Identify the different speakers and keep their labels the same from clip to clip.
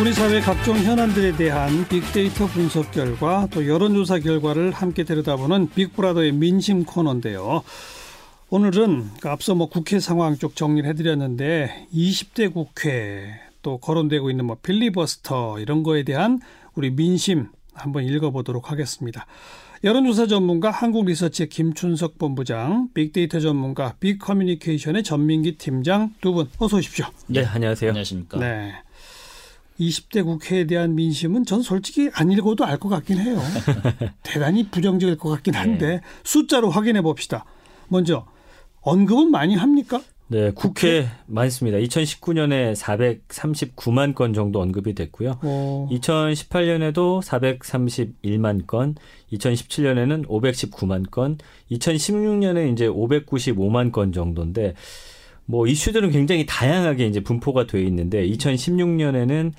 Speaker 1: 우리 사회 각종 현안들에 대한 빅데이터 분석 결과 또 여론조사 결과를 함께 들여다보는 빅브라더의 민심 코너인데요. 오늘은 그 앞서 뭐 국회 상황 쪽 정리를 해드렸는데 20대 국회 또 거론되고 있는 뭐 필리버스터 이런 거에 대한 우리 민심 한번 읽어보도록 하겠습니다. 여론조사 전문가 한국리서치의 김춘석 본부장, 빅데이터 전문가 빅커뮤니케이션의 전민기 팀장 두 분 어서 오십시오.
Speaker 2: 네, 안녕하세요.
Speaker 3: 안녕하십니까.
Speaker 1: 네. 20대 국회에 대한 민심은 전 솔직히 안 읽어도 알 것 같긴 해요. 대단히 부정적일 것 같긴 한데
Speaker 2: 네.
Speaker 1: 숫자로 확인해 봅시다. 먼저 언급은 많이 합니까?
Speaker 2: 네, 국회, 많습니다. 2019년에 439만 건 정도 언급이 됐고요.
Speaker 1: 어,
Speaker 2: 2018년에도 431만 건, 2017년에는 519만 건, 2016년에 이제 595만 건 정도인데 뭐 이슈들은 굉장히 다양하게 이제 분포가 돼 있는데 2016년에는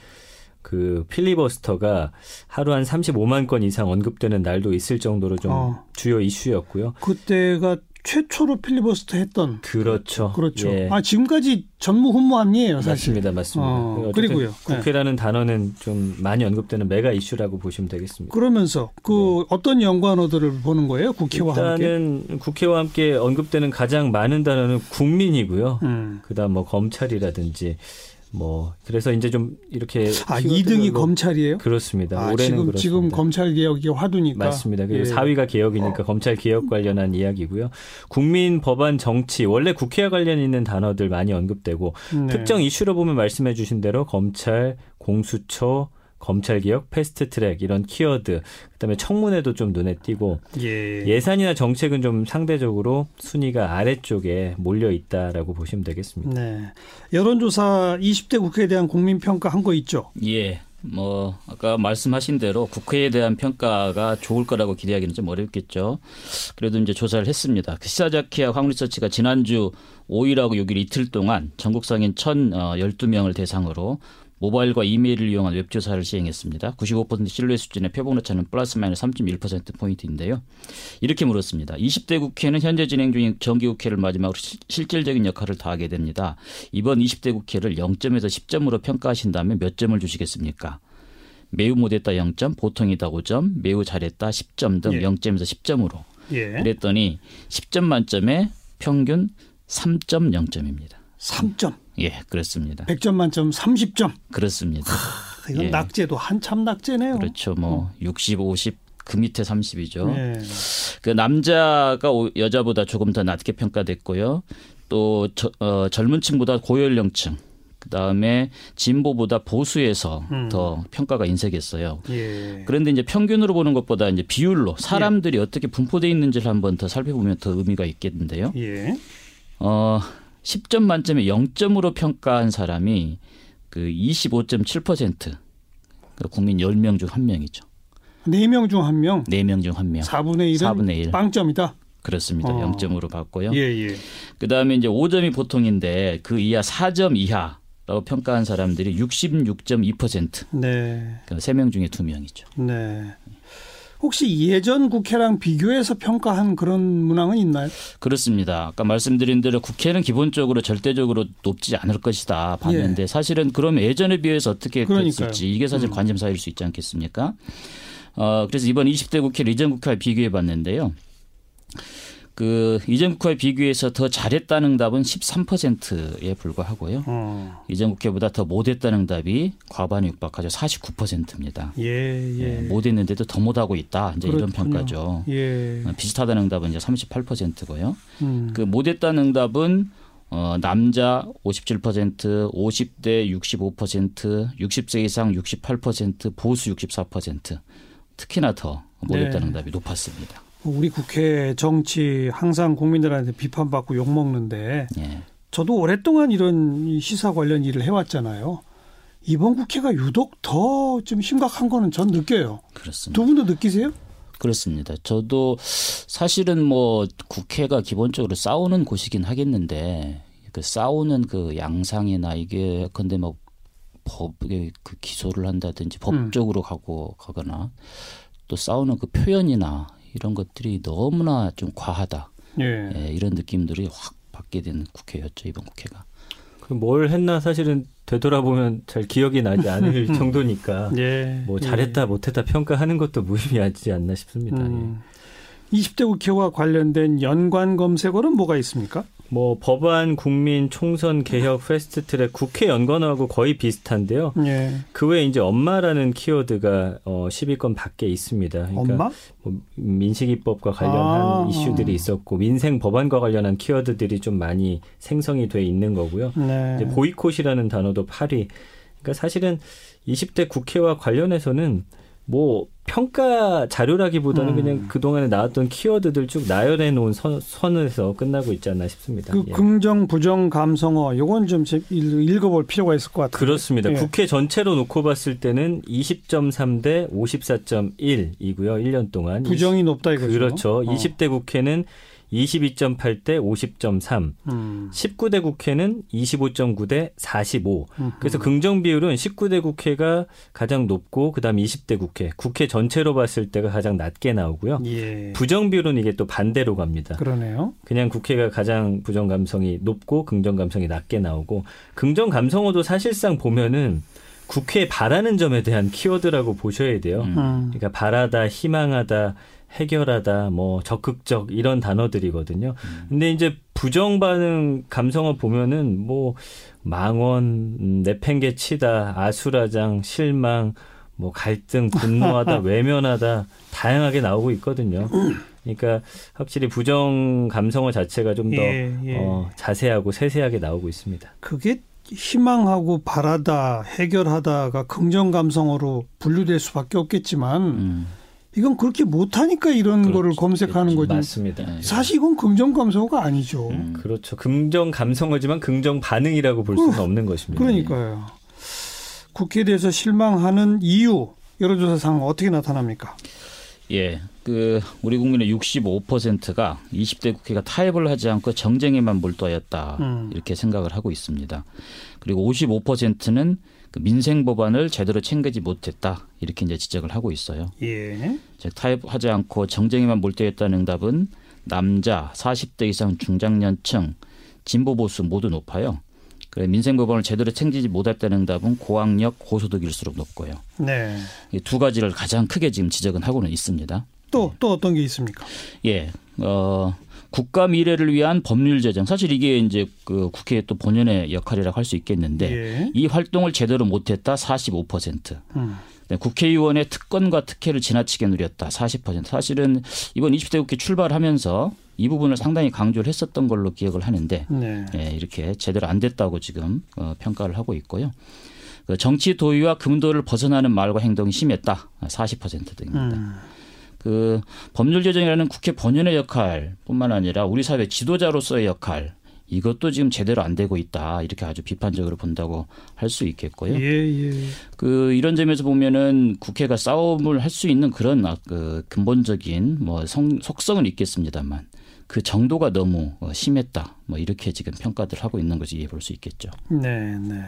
Speaker 2: 그 필리버스터가 하루 한 35만 건 이상 언급되는 날도 있을 정도로 좀
Speaker 1: 어.
Speaker 2: 주요 이슈였고요.
Speaker 1: 그때가 최초로 필리버스터 했던
Speaker 2: 그렇죠.
Speaker 1: 그렇죠.
Speaker 2: 예.
Speaker 1: 아 지금까지 전무후무함이에요, 사실.
Speaker 2: 맞습니다, 맞습니다.
Speaker 1: 어, 그리고요. 네.
Speaker 2: 국회라는 단어는 좀 많이 언급되는 메가 이슈라고 보시면 되겠습니다.
Speaker 1: 그러면서 그 어떤 연관어들을 보는 거예요? 국회와 함께.
Speaker 2: 네. 일단은 국회와 함께 언급되는 가장 많은 단어는 국민이고요.
Speaker 1: 음.
Speaker 2: 그다음 뭐 검찰이라든지 뭐 그래서 이제 좀 이렇게
Speaker 1: 아,
Speaker 2: 키워드별로
Speaker 1: 2등이 검찰이에요?
Speaker 2: 그렇습니다.
Speaker 1: 아,
Speaker 2: 올해는
Speaker 1: 지금
Speaker 2: 그렇습니다.
Speaker 1: 지금 검찰 개혁이 화두니까.
Speaker 2: 맞습니다. 그리고
Speaker 1: 예.
Speaker 2: 4위가 개혁이니까 검찰 개혁 관련한 이야기고요. 국민, 법안, 정치 원래 국회와 관련 있는 단어들 많이 언급되고
Speaker 1: 네.
Speaker 2: 특정 이슈로 보면 말씀해 주신 대로 검찰, 공수처, 검찰 개혁, 패스트 트랙 이런 키워드 그다음에 청문회도 좀 눈에 띄고
Speaker 1: 예.
Speaker 2: 예산이나 정책은 좀 상대적으로 순위가 아래쪽에 몰려 있다라고 보시면 되겠습니다.
Speaker 1: 네. 여론조사 20대 국회에 대한 국민 평가 한 거 있죠?
Speaker 3: 예. 뭐 아까 말씀하신 대로 국회에 대한 평가가 좋을 거라고 기대하기는 좀 어렵겠죠. 그래도 이제 조사를 했습니다. 그 시사자키와 황리서치가 지난주 5일하고 6일 이틀 동안 전국 상인 1,012명을 대상으로 모바일과 이메일을 이용한 웹조사를 시행했습니다. 95% 신뢰 수준의 표본 오차는 플러스 마이너스 3.1%포인트인데요. 이렇게 물었습니다. 20대 국회는 현재 진행 중인 정기국회를 마지막으로 시- 실질적인 역할을 다하게 됩니다. 이번 20대 국회를 0점에서 10점으로 평가하신다면 몇 점을 주시겠습니까? 매우 못했다 0점, 보통이다 5점, 매우 잘했다 10점 등
Speaker 1: 예.
Speaker 3: 0점에서 10점으로.
Speaker 1: 예.
Speaker 3: 그랬더니 10점 만점에 평균 3.0점입니다.
Speaker 1: 3점.
Speaker 3: 예, 그렇습니다.
Speaker 1: 100점 만점 30점.
Speaker 3: 그렇습니다.
Speaker 1: 이건
Speaker 3: 예.
Speaker 1: 낙제도 한참 낙제네요.
Speaker 3: 그렇죠. 뭐 60, 50, 그 밑에 30이죠.
Speaker 1: 예.
Speaker 3: 그 남자가 오- 여자보다 조금 더 낮게 평가됐고요. 또 저- 어, 젊은 층보다 고연령층, 그 다음에 진보보다 보수에서
Speaker 1: 음.
Speaker 3: 더 평가가 인색했어요.
Speaker 1: 예.
Speaker 3: 그런데 이제 평균으로 보는 것보다 이제 비율로 사람들이 어떻게 분포돼 있는지를 한번 더 살펴보면 더 의미가 있겠는데요.
Speaker 1: 예.
Speaker 3: 어, 10점 만점에 0점으로 평가한 사람이 그 25.7%. 그 국민 10명 중 1명이죠.
Speaker 1: 4명 중 1명.
Speaker 3: 4명 중 1명.
Speaker 1: 4분의 1은
Speaker 3: 4분의 1.
Speaker 1: 빵점이다.
Speaker 3: 그렇습니다.
Speaker 1: 어.
Speaker 3: 0점으로 봤고요.
Speaker 1: 예, 예.
Speaker 3: 그다음에 이제 5점이 보통인데 그 이하 4점 이하 라고 평가한 사람들이 66.2%.
Speaker 1: 네.
Speaker 3: 그 3명 중에 2명이죠.
Speaker 1: 네. 혹시 예전 국회랑 비교해서 평가한 그런 문항은 있나요?
Speaker 3: 그렇습니다. 아까 말씀드린 대로 국회는 기본적으로 절대적으로 높지 않을 것이다 봤는데 사실은 그러면 예전에 비해서 어떻게
Speaker 1: 예. 그러니까요.
Speaker 3: 됐을지 이게 사실
Speaker 1: 음.
Speaker 3: 관심사일 수 있지 않겠습니까? 어, 그래서 이번 20대 국회를 이전 국회와 비교해 봤는데요. 그 이전 국회와 비교해서 더 잘했다는 답은 13%에 불과하고요.
Speaker 1: 어.
Speaker 3: 이전 국회보다 더 못했다는 답이 과반에 육박하죠. 49%입니다.
Speaker 1: 예, 예.
Speaker 3: 예, 못했는데도 더 못하고 있다. 이제 이런
Speaker 1: 그렇군요.
Speaker 3: 평가죠.
Speaker 1: 예.
Speaker 3: 어, 비슷하다는 응답은 이제 38%고요.
Speaker 1: 음.
Speaker 3: 그 못했다는 응답은 어, 남자 57%, 50대 65%, 60세 이상 68%, 보수 64%. 특히나 더 못했다는
Speaker 1: 네.
Speaker 3: 응답이 높았습니다.
Speaker 1: 우리 국회 정치 항상 국민들한테 비판받고 욕먹는데
Speaker 3: 예.
Speaker 1: 저도 오랫동안 이런 이 시사 관련 일을 해왔잖아요. 이번 국회가 유독 더 좀 심각한 거는 전 느껴요.
Speaker 3: 그렇습니다.
Speaker 1: 두 분도 느끼세요?
Speaker 3: 그렇습니다. 저도 사실은 뭐 국회가 기본적으로 싸우는 곳이긴 하겠는데 그 싸우는 그 양상이나 이게 근데 뭐 법에 그 기소를 한다든지 법적으로 가고 가거나 또 싸우는 그 표현이나 이런 것들이 너무나 좀 과하다.
Speaker 1: 예.
Speaker 3: 예, 이런 느낌들이 확 받게 되는 국회였죠 이번 국회가.
Speaker 2: 그 뭘 했나 사실은 되돌아보면 잘 기억이 나지 않을 정도니까
Speaker 1: 예.
Speaker 2: 뭐 잘했다 못했다 평가하는 것도 무의미하지 않나 싶습니다.
Speaker 1: 음. 20대 국회와 관련된 연관 검색어는 뭐가 있습니까?
Speaker 2: 뭐 법안, 국민, 총선, 개혁, 패스트트랙, 국회 연관어하고 거의 비슷한데요.
Speaker 1: 예.
Speaker 2: 그 외에 이제 엄마라는 키워드가 어 10위권 밖에 있습니다. 그러니까
Speaker 1: 엄마?
Speaker 2: 뭐 민식이법과 관련한
Speaker 1: 아.
Speaker 2: 이슈들이 있었고 민생 법안과 관련한 키워드들이 좀 많이 생성이 돼 있는 거고요.
Speaker 1: 네.
Speaker 2: 이제 보이콧이라는 단어도 8위. 그러니까 사실은 20대 국회와 관련해서는 뭐 평가 자료라기보다는
Speaker 1: 음.
Speaker 2: 그냥 그동안에 나왔던 키워드들 쭉 나열해 놓은 선, 선에서 끝나고 있지 않나 싶습니다.
Speaker 1: 그
Speaker 2: 예.
Speaker 1: 긍정, 부정, 감성어 요건 좀 읽- 읽어볼 필요가 있을 것 같아요.
Speaker 2: 그렇습니다.
Speaker 1: 예.
Speaker 2: 국회 전체로 놓고 봤을 때는 20.3 대 54.1이고요. 1년 동안.
Speaker 1: 부정이 높다 이거죠.
Speaker 2: 그렇죠.
Speaker 1: 어.
Speaker 2: 20대 국회는 22.8 대 50.3,
Speaker 1: 음.
Speaker 2: 19대 국회는 25.9 대 45.
Speaker 1: 음.
Speaker 2: 그래서 긍정 비율은 19대 국회가 가장 높고 그다음 20대 국회, 국회 전체로 봤을 때가 가장 낮게 나오고요.
Speaker 1: 예.
Speaker 2: 부정 비율은 이게 또 반대로 갑니다.
Speaker 1: 그러네요.
Speaker 2: 그냥 국회가 가장 부정 감성이 높고 긍정 감성이 낮게 나오고 긍정 감성어도 사실상 보면은 국회에 바라는 점에 대한 키워드라고 보셔야 돼요.
Speaker 3: 음.
Speaker 1: 음.
Speaker 2: 그러니까 바라다, 희망하다, 해결하다, 뭐 적극적 이런 단어들이거든요. 근데 이제 부정 반응 감성어 보면은 뭐 망언, 음, 내팽개치다, 아수라장, 실망, 뭐 갈등, 분노하다, 외면하다 다양하게 나오고 있거든요. 그러니까 확실히 부정 감성어 자체가 좀더
Speaker 1: 예, 예.
Speaker 2: 어, 자세하고 세세하게 나오고 있습니다.
Speaker 1: 그게 희망하고 바라다, 해결하다가 긍정 감성어로 분류될 수밖에 없겠지만
Speaker 3: 음.
Speaker 1: 이건 그렇게 못하니까 이런
Speaker 3: 그렇지,
Speaker 1: 거를 검색하는 거지.
Speaker 2: 맞습니다.
Speaker 3: 네.
Speaker 1: 사실 이건 긍정 감성어가 아니죠.
Speaker 3: 음.
Speaker 2: 그렇죠. 긍정 감성어지만 긍정 반응이라고 볼 수는 없는 것입니다.
Speaker 1: 그러니까요. 국회에 대해서 실망하는 이유 여론조사상 어떻게 나타납니까?
Speaker 3: 예. 그 우리 국민의 65%가 20대 국회가 타협을 하지 않고 정쟁에만 몰두하였다.
Speaker 1: 음.
Speaker 3: 이렇게 생각을 하고 있습니다. 그리고 55%는 그 민생 법안을 제대로 챙기지 못했다. 이렇게 이제 지적을 하고 있어요.
Speaker 1: 예.
Speaker 3: 즉 타협하지 않고 정쟁에만 몰두했다는 응답은 남자 40대 이상 중장년층 진보 보수 모두 높아요. 그래 민생 법안을 제대로 챙기지 못했다는 응답은 고학력 고소득일수록 높고요.
Speaker 1: 네.
Speaker 3: 이두 가지를 가장 크게 지금 지적은 하고는 있습니다.
Speaker 1: 또또 어떤 게 있습니까?
Speaker 3: 예, 어, 국가 미래를 위한 법률 제정. 사실 이게 이제 그 국회의 또 본연의 역할이라고 할 수 있겠는데
Speaker 1: 예.
Speaker 3: 이 활동을 제대로 못했다 45%.
Speaker 1: 음.
Speaker 3: 네, 국회의원의 특권과 특혜를 지나치게 누렸다 40%. 사실은 이번 20대 국회 출발하면서 이 부분을 상당히 강조를 했었던 걸로 기억을 하는데
Speaker 1: 네.
Speaker 3: 예, 이렇게 제대로 안 됐다고 지금 어, 평가를 하고 있고요. 그 정치 도의와 금도를 벗어나는 말과 행동이 심했다 40% 등입니다.
Speaker 1: 음.
Speaker 3: 그 법률 제정이라는 국회 본연의 역할뿐만 아니라 우리 사회 지도자로서의 역할 이것도 지금 제대로 안 되고 있다 이렇게 아주 비판적으로 본다고 할 수 있겠고요.
Speaker 1: 예, 예.
Speaker 3: 그 이런 점에서 보면은 국회가 싸움을 할 수 있는 그런 아, 그 근본적인 뭐 성, 속성은 있겠습니다만 그 정도가 너무 어, 심했다 뭐 이렇게 지금 평가들 하고 있는 것이 볼수 있겠죠.
Speaker 1: 네, 네.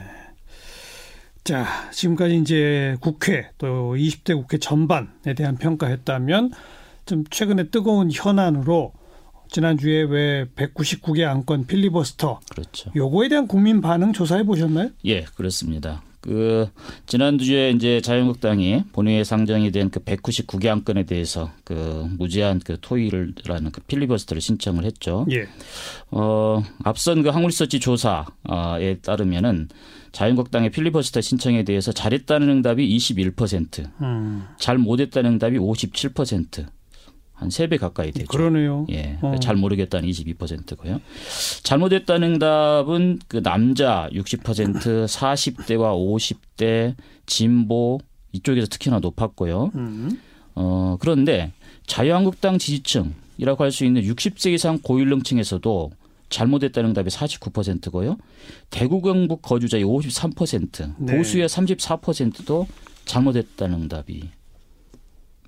Speaker 1: 자, 지금까지 이제 국회 또 20대 국회 전반에 대한 평가했다면 좀 최근에 뜨거운 현안으로 지난주에 왜 199개 안건 필리버스터
Speaker 3: 그렇죠.
Speaker 1: 요거에 대한 국민 반응 조사해 보셨나요?
Speaker 3: 예, 그렇습니다. 그 지난주에 이제 자유한국당이 본회의에 상정이 된 그 199개 안건에 대해서 그 무제한 그 토의를라는 그 필리버스터를 신청을 했죠.
Speaker 1: 예.
Speaker 3: 어, 앞선 그 한국리서치 조사에 따르면은 자유한국당의 필리버스터 신청에 대해서 잘했다는 응답이 21%,
Speaker 1: 음.
Speaker 3: 잘 못했다는 응답이 57%. 한세배 가까이 되죠.
Speaker 1: 그러네요.
Speaker 3: 예,
Speaker 1: 어.
Speaker 3: 잘 모르겠다는 22%고요. 잘못했다는 응답은 그 남자 60%, 40대와 50대, 진보 이쪽에서 특히나 높았고요.
Speaker 1: 음.
Speaker 3: 어, 그런데 자유한국당 지지층이라고 할 수 있는 60세 이상 고연령층에서도 잘못했다는 응답이 49%고요. 대구 경북 거주자의 53%,
Speaker 1: 네.
Speaker 3: 보수의 34%도 잘못했다는 응답이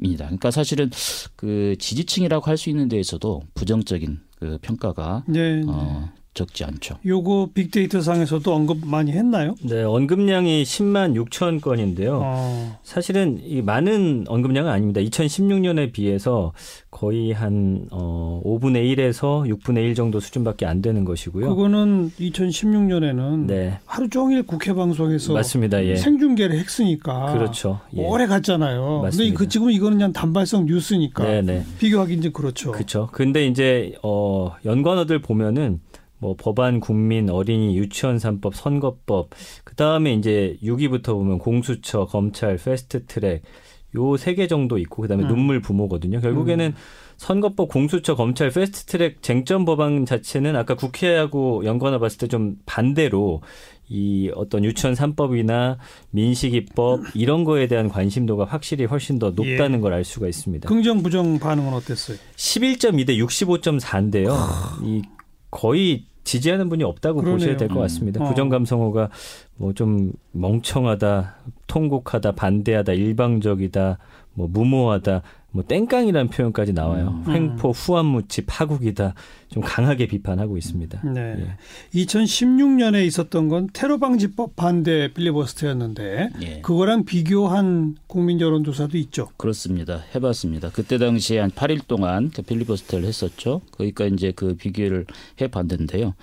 Speaker 3: 입니다. 그러니까 사실은 그 지지층이라고 할 수 있는 데에서도 부정적인 그 평가가
Speaker 1: 네.
Speaker 3: 어, 적지 않죠.
Speaker 1: 요거 빅데이터 상에서도 언급 많이 했나요?
Speaker 2: 네, 언급량이 10만 6천 건인데요.
Speaker 1: 어.
Speaker 2: 사실은 이 많은 언급량은 아닙니다. 2016년에 비해서 거의 한 어, 5분의 1에서 6분의 1 정도 수준밖에 안 되는 것이고요.
Speaker 1: 그거는 2016년에는
Speaker 2: 네,
Speaker 1: 하루 종일 국회 방송에서
Speaker 2: 맞습니다. 예.
Speaker 1: 생중계를 했으니까
Speaker 2: 그렇죠. 예.
Speaker 1: 오래 갔잖아요. 근데
Speaker 2: 맞습니다.
Speaker 1: 그 지금 이거는 그냥 단발성 뉴스니까
Speaker 2: 네, 네.
Speaker 1: 비교하기 이제 그렇죠.
Speaker 2: 그렇죠. 근데 이제 어 연관어들 보면은 뭐 법안, 국민, 어린이, 유치원 3법, 선거법, 그 다음에 이제 6위부터 보면 공수처, 검찰, 패스트 트랙 요 세 개 정도 있고 그다음에
Speaker 1: 음.
Speaker 2: 눈물 부모거든요. 결국에는 선거법, 공수처, 검찰, 패스트 트랙 쟁점 법안 자체는 아까 국회하고 연관어 봤을 때 좀 반대로 이 어떤 유치원 3법이나 민식이법 이런 거에 대한 관심도가 확실히 훨씬 더 높다는
Speaker 1: 예.
Speaker 2: 걸알 수가 있습니다.
Speaker 1: 긍정 부정 반응은 어땠어요?
Speaker 2: 11.2 대 65.4인데요. 이 거의 지지하는 분이 없다고
Speaker 1: 그러네요.
Speaker 2: 보셔야 될것
Speaker 3: 음.
Speaker 2: 같습니다.
Speaker 1: 어.
Speaker 2: 부정 감성어가 뭐 좀 멍청하다, 통곡하다, 반대하다, 일방적이다, 뭐 무모하다, 뭐 땡깡이라는 표현까지 나와요.
Speaker 1: 음.
Speaker 2: 횡포, 후한무치, 파국이다. 좀 강하게 비판하고 있습니다.
Speaker 1: 네.
Speaker 2: 예.
Speaker 1: 2016년에 있었던 건 테러 방지법 반대 필리버스터였는데
Speaker 3: 예.
Speaker 1: 그거랑 비교한 국민 여론 조사도 있죠.
Speaker 3: 그렇습니다. 해 봤습니다. 그때 당시에 한 8일 동안 그 필리버스터를 했었죠. 그러니까 이제 그 비교를 해 봤는데요.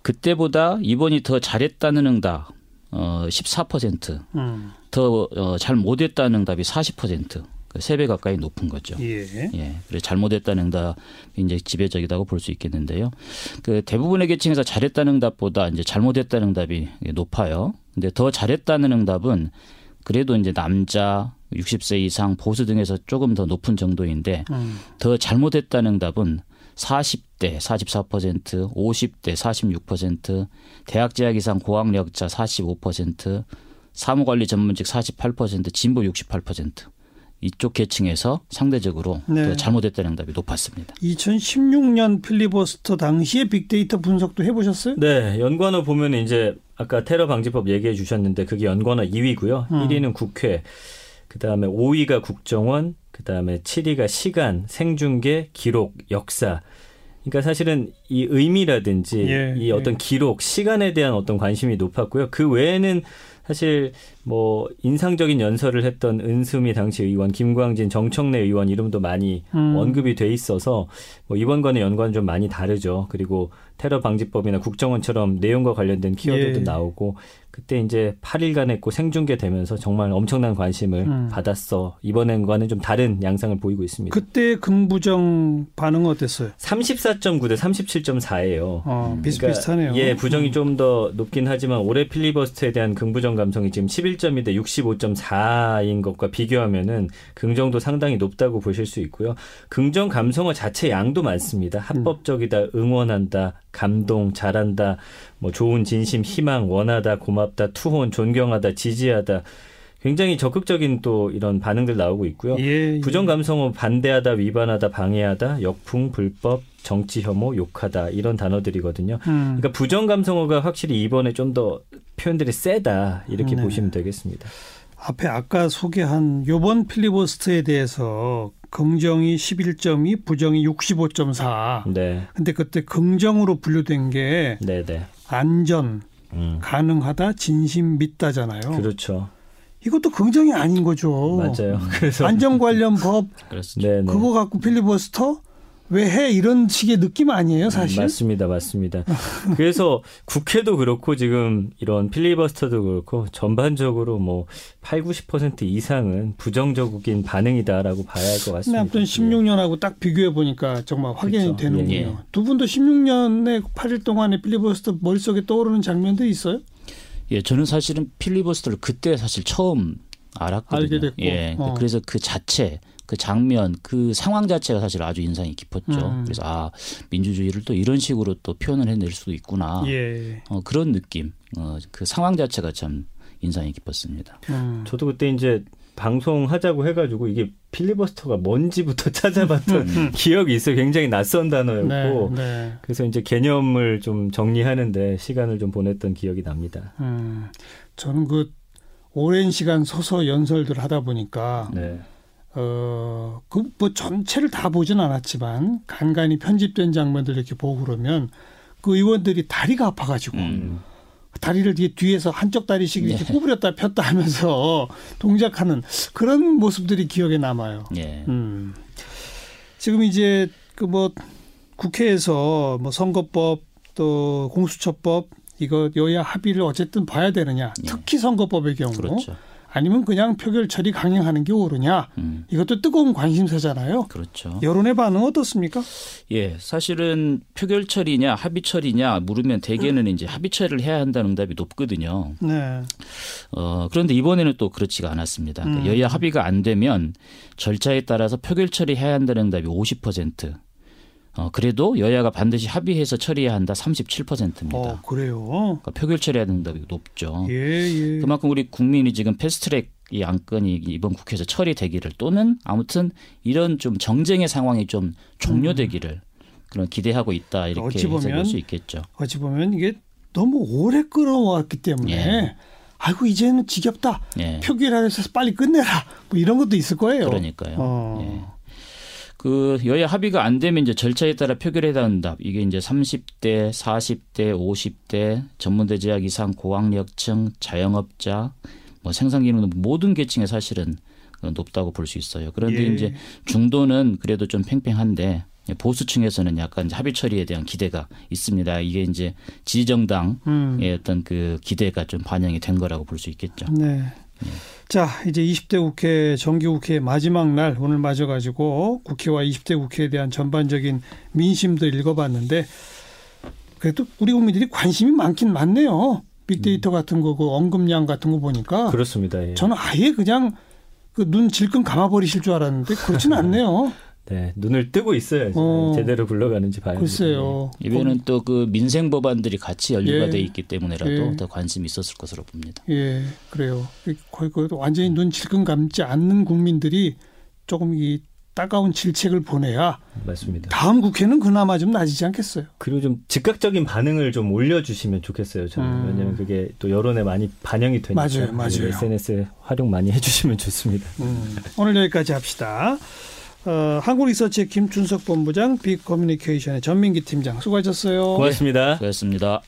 Speaker 3: 그때보다 이번이 더 잘했다는 응답 어, 14%,
Speaker 1: 음.
Speaker 3: 더 어, 잘 못했다는 응답이 40%, 세 배 가까이 높은 거죠.
Speaker 1: 예.
Speaker 3: 예, 그래 잘못했다는 응답이 이제 지배적이라고 볼 수 있겠는데요. 그 대부분의 계층에서 잘했다는 응답보다 이제 잘못했다는 응답이 높아요. 근데 더 잘했다는 응답은 그래도 이제 남자 60세 이상 보수 등에서 조금 더 높은 정도인데
Speaker 1: 음.
Speaker 3: 더 잘못했다는 응답은 40대 44%, 50대 46%, 대학 재학 이상 고학력자 45%, 사무관리 전문직 48%, 진보 68% 이쪽 계층에서 상대적으로
Speaker 1: 네.
Speaker 3: 더 잘못했다는 응답이 높았습니다.
Speaker 1: 2016년 필리버스터 당시에 빅데이터 분석도 해보셨어요?
Speaker 2: 네, 연관어 보면 이제 아까 테러 방지법 얘기해 주셨는데 그게 연관어 2위고요.
Speaker 1: 음.
Speaker 2: 1위는 국회, 그 다음에 5위가 국정원, 그 다음에 7위가 시간, 생중계, 기록, 역사. 그러니까 사실은 이 의미라든지
Speaker 1: 예,
Speaker 2: 이
Speaker 1: 예.
Speaker 2: 어떤 기록, 시간에 대한 어떤 관심이 높았고요. 그 외에는 사실 뭐 인상적인 연설을 했던 은수미 당시 의원, 김광진, 정청래 의원 이름도 많이
Speaker 1: 음.
Speaker 2: 언급이 돼 있어서 뭐 이번과는 연관은 좀 많이 다르죠. 그리고 테러 방지법이나 국정원처럼 내용과 관련된 키워드도
Speaker 1: 예.
Speaker 2: 나오고 그때 이제 8일간 했고 생중계 되면서 정말 엄청난 관심을
Speaker 1: 음.
Speaker 2: 받았어. 이번엔과는 좀 다른 양상을 보이고 있습니다.
Speaker 1: 그때 긍부정 반응은 어땠어요?
Speaker 2: 34.9 대 37.4예요.
Speaker 1: 어, 비슷비슷하네요.
Speaker 2: 예, 부정이
Speaker 1: 음.
Speaker 2: 좀더 높긴 하지만 올해 필리버스터에 대한 긍부정 감성이 지금 11.2 대 65.4인 것과 비교하면은 긍정도 상당히 높다고 보실 수 있고요. 긍정 감성어 자체 양도 많습니다. 합법적이다, 응원한다, 감동, 잘한다, 뭐 좋은 진심, 희망, 원하다, 고맙다, 투혼, 존경하다, 지지하다. 굉장히 적극적인 또 이런 반응들 나오고 있고요.
Speaker 1: 예, 예.
Speaker 2: 부정 감성어 반대하다, 위반하다, 방해하다, 역풍, 불법, 정치 혐오, 욕하다 이런 단어들이거든요.
Speaker 1: 음.
Speaker 2: 그러니까 부정 감성어가 확실히 이번에 좀 더 표현들이 세다 이렇게
Speaker 1: 네.
Speaker 2: 보시면 되겠습니다.
Speaker 1: 앞에 아까 소개한 요번 필리버스터에 대해서 긍정이 11.2, 부정이 65.4.
Speaker 2: 네,
Speaker 1: 근데 그때 긍정으로 분류된 게
Speaker 2: 네, 네.
Speaker 1: 안전,
Speaker 2: 음,
Speaker 1: 가능하다, 진심 믿다잖아요.
Speaker 2: 그렇죠.
Speaker 1: 이것도 긍정이 아닌 거죠.
Speaker 2: 맞아요. 그래서
Speaker 1: 안전 관련 법.
Speaker 2: 네, 네.
Speaker 1: 그거 갖고 필리버스터 왜 해? 이런 식의 느낌 아니에요, 사실?
Speaker 2: 음, 맞습니다, 맞습니다. 그래서 국회도 그렇고 지금 이런 필리버스터도 그렇고 전반적으로 뭐 8, 90% 이상은 부정적인 반응이다라고 봐야 할 것 같습니다.
Speaker 1: 아무튼 16년하고 딱 비교해 보니까 정말 확인이
Speaker 2: 그렇죠.
Speaker 1: 되는군요.
Speaker 3: 예, 예.
Speaker 1: 두 분도 16년에 8일 동안에 필리버스터 머릿속에 떠오르는 장면도 있어요?
Speaker 3: 예, 저는 사실은 필리버스터를 그때 사실 처음 알았거든요.
Speaker 1: 알게 됐고.
Speaker 3: 예,
Speaker 1: 어.
Speaker 3: 그래서 그 자체, 그 장면, 그 상황 자체가 사실 아주 인상이 깊었죠.
Speaker 1: 음.
Speaker 3: 그래서 아 민주주의를 또 이런 식으로 또 표현을 해낼 수도 있구나.
Speaker 1: 예.
Speaker 3: 어, 그런 느낌, 어, 그 상황 자체가 참 인상이 깊었습니다.
Speaker 1: 음.
Speaker 2: 저도 그때 이제 방송하자고 해가지고 이게 필리버스터가 뭔지부터 찾아봤던 기억이 있어요. 굉장히 낯선 단어였고
Speaker 1: 네, 네.
Speaker 2: 그래서 이제 개념을 좀 정리하는데 시간을 좀 보냈던 기억이 납니다.
Speaker 1: 음, 저는 그 오랜 시간 서서 연설들 하다 보니까
Speaker 2: 네.
Speaker 1: 어, 그 뭐 전체를 다 보진 않았지만 간간히 편집된 장면들 이렇게 보고 그러면 그 의원들이 다리가 아파가지고
Speaker 3: 음.
Speaker 1: 다리를 뒤에 뒤에서 한쪽 다리씩 이렇게 구부렸다 폈다 하면서 동작하는 그런 모습들이 기억에 남아요.
Speaker 3: 예.
Speaker 1: 음. 지금 이제 그 뭐 국회에서 뭐 선거법 또 공수처법 이거 여야 합의를 어쨌든 봐야 되느냐.
Speaker 3: 예.
Speaker 1: 특히 선거법의 경우
Speaker 3: 그렇죠.
Speaker 1: 아니면 그냥 표결 처리 강행하는 게 옳으냐.
Speaker 3: 음.
Speaker 1: 이것도 뜨거운 관심사잖아요.
Speaker 3: 그렇죠.
Speaker 1: 여론의 반응 어떻습니까?
Speaker 3: 예, 사실은 표결 처리냐 합의 처리냐 물으면 대개는 이제 합의 처리를 해야 한다는 응답이 높거든요.
Speaker 1: 네.
Speaker 3: 어, 그런데 이번에는 또 그렇지가 않았습니다. 그러니까
Speaker 1: 음.
Speaker 3: 여야 합의가 안 되면 절차에 따라서 표결 처리해야 한다는 응답이 50%. 어, 그래도 여야가 반드시 합의해서 처리해야 한다 37%입니다.
Speaker 1: 어, 그래요.
Speaker 3: 그러니까 표결 처리하는 응답이 높죠.
Speaker 1: 예, 예.
Speaker 3: 그만큼 우리 국민이 지금 패스트트랙 이 안건이 이번 국회에서 처리되기를 또는 아무튼 이런 좀 정쟁의 상황이 좀 종료되기를 그런 기대하고 있다 이렇게
Speaker 1: 음. 어찌 보면
Speaker 3: 해석할 수 있겠죠.
Speaker 1: 어찌 보면 이게 너무 오래 끌어왔기 때문에
Speaker 3: 예.
Speaker 1: 아이고 이제는 지겹다.
Speaker 3: 예.
Speaker 1: 표결하려서 빨리 끝내라. 뭐 이런 것도 있을 거예요.
Speaker 3: 그러니까요.
Speaker 1: 어.
Speaker 3: 예. 그 여야 합의가 안 되면 이제 절차에 따라 표결해야 한다. 이게 이제 30대, 40대, 50대 전문대 재학 이상 고학력층, 자영업자, 뭐 생산 기능 모든 계층에 사실은 높다고 볼 수 있어요. 그런데
Speaker 1: 예.
Speaker 3: 이제 중도는 그래도 좀 팽팽한데 보수층에서는 약간 합의 처리에 대한 기대가 있습니다. 이게 이제 지지정당의
Speaker 1: 음.
Speaker 3: 어떤 그 기대가 좀 반영이 된 거라고 볼 수 있겠죠.
Speaker 1: 네. 자, 이제 20대 국회 정기국회 마지막 날 오늘 맞아 가지고 국회와 20대 국회에 대한 전반적인 민심도 읽어봤는데 그래도 우리 국민들이 관심이 많긴 많네요. 빅데이터 같은 거고 언급량 같은 거 보니까
Speaker 2: 그렇습니다. 예.
Speaker 1: 저는 아예 그냥 그 눈 질끈 감아버리실 줄 알았는데 그렇지는 않네요.
Speaker 2: 네, 눈을 뜨고 있어요.
Speaker 1: 어.
Speaker 2: 제대로 굴러가는지 봐야
Speaker 1: 글쎄요.
Speaker 3: 이번에는 또 그 민생 법안들이 같이 연루가
Speaker 1: 예.
Speaker 3: 돼 있기 때문에라도
Speaker 1: 예.
Speaker 3: 더 관심이 있었을 것으로 봅니다.
Speaker 1: 예, 그래요. 거의 그 완전히 눈 질끈 감지 않는 국민들이 조금 이 따가운 질책을 보내야
Speaker 2: 맞습니다.
Speaker 1: 다음 국회는 그나마 좀 나아지지 않겠어요.
Speaker 2: 그리고 좀 즉각적인 반응을 좀 올려주시면 좋겠어요. 저는
Speaker 1: 음.
Speaker 2: 왜냐하면 그게 또 여론에 많이 반영이 되니까
Speaker 1: 맞아요, 맞아요.
Speaker 2: SNS 활용 많이 해주시면 좋습니다.
Speaker 1: 음, 오늘 여기까지 합시다. 어, 한국리서치의 김준석 본부장, 빅커뮤니케이션의 전민기 팀장 수고하셨어요.
Speaker 2: 고맙습니다.
Speaker 3: 수고하셨습니다.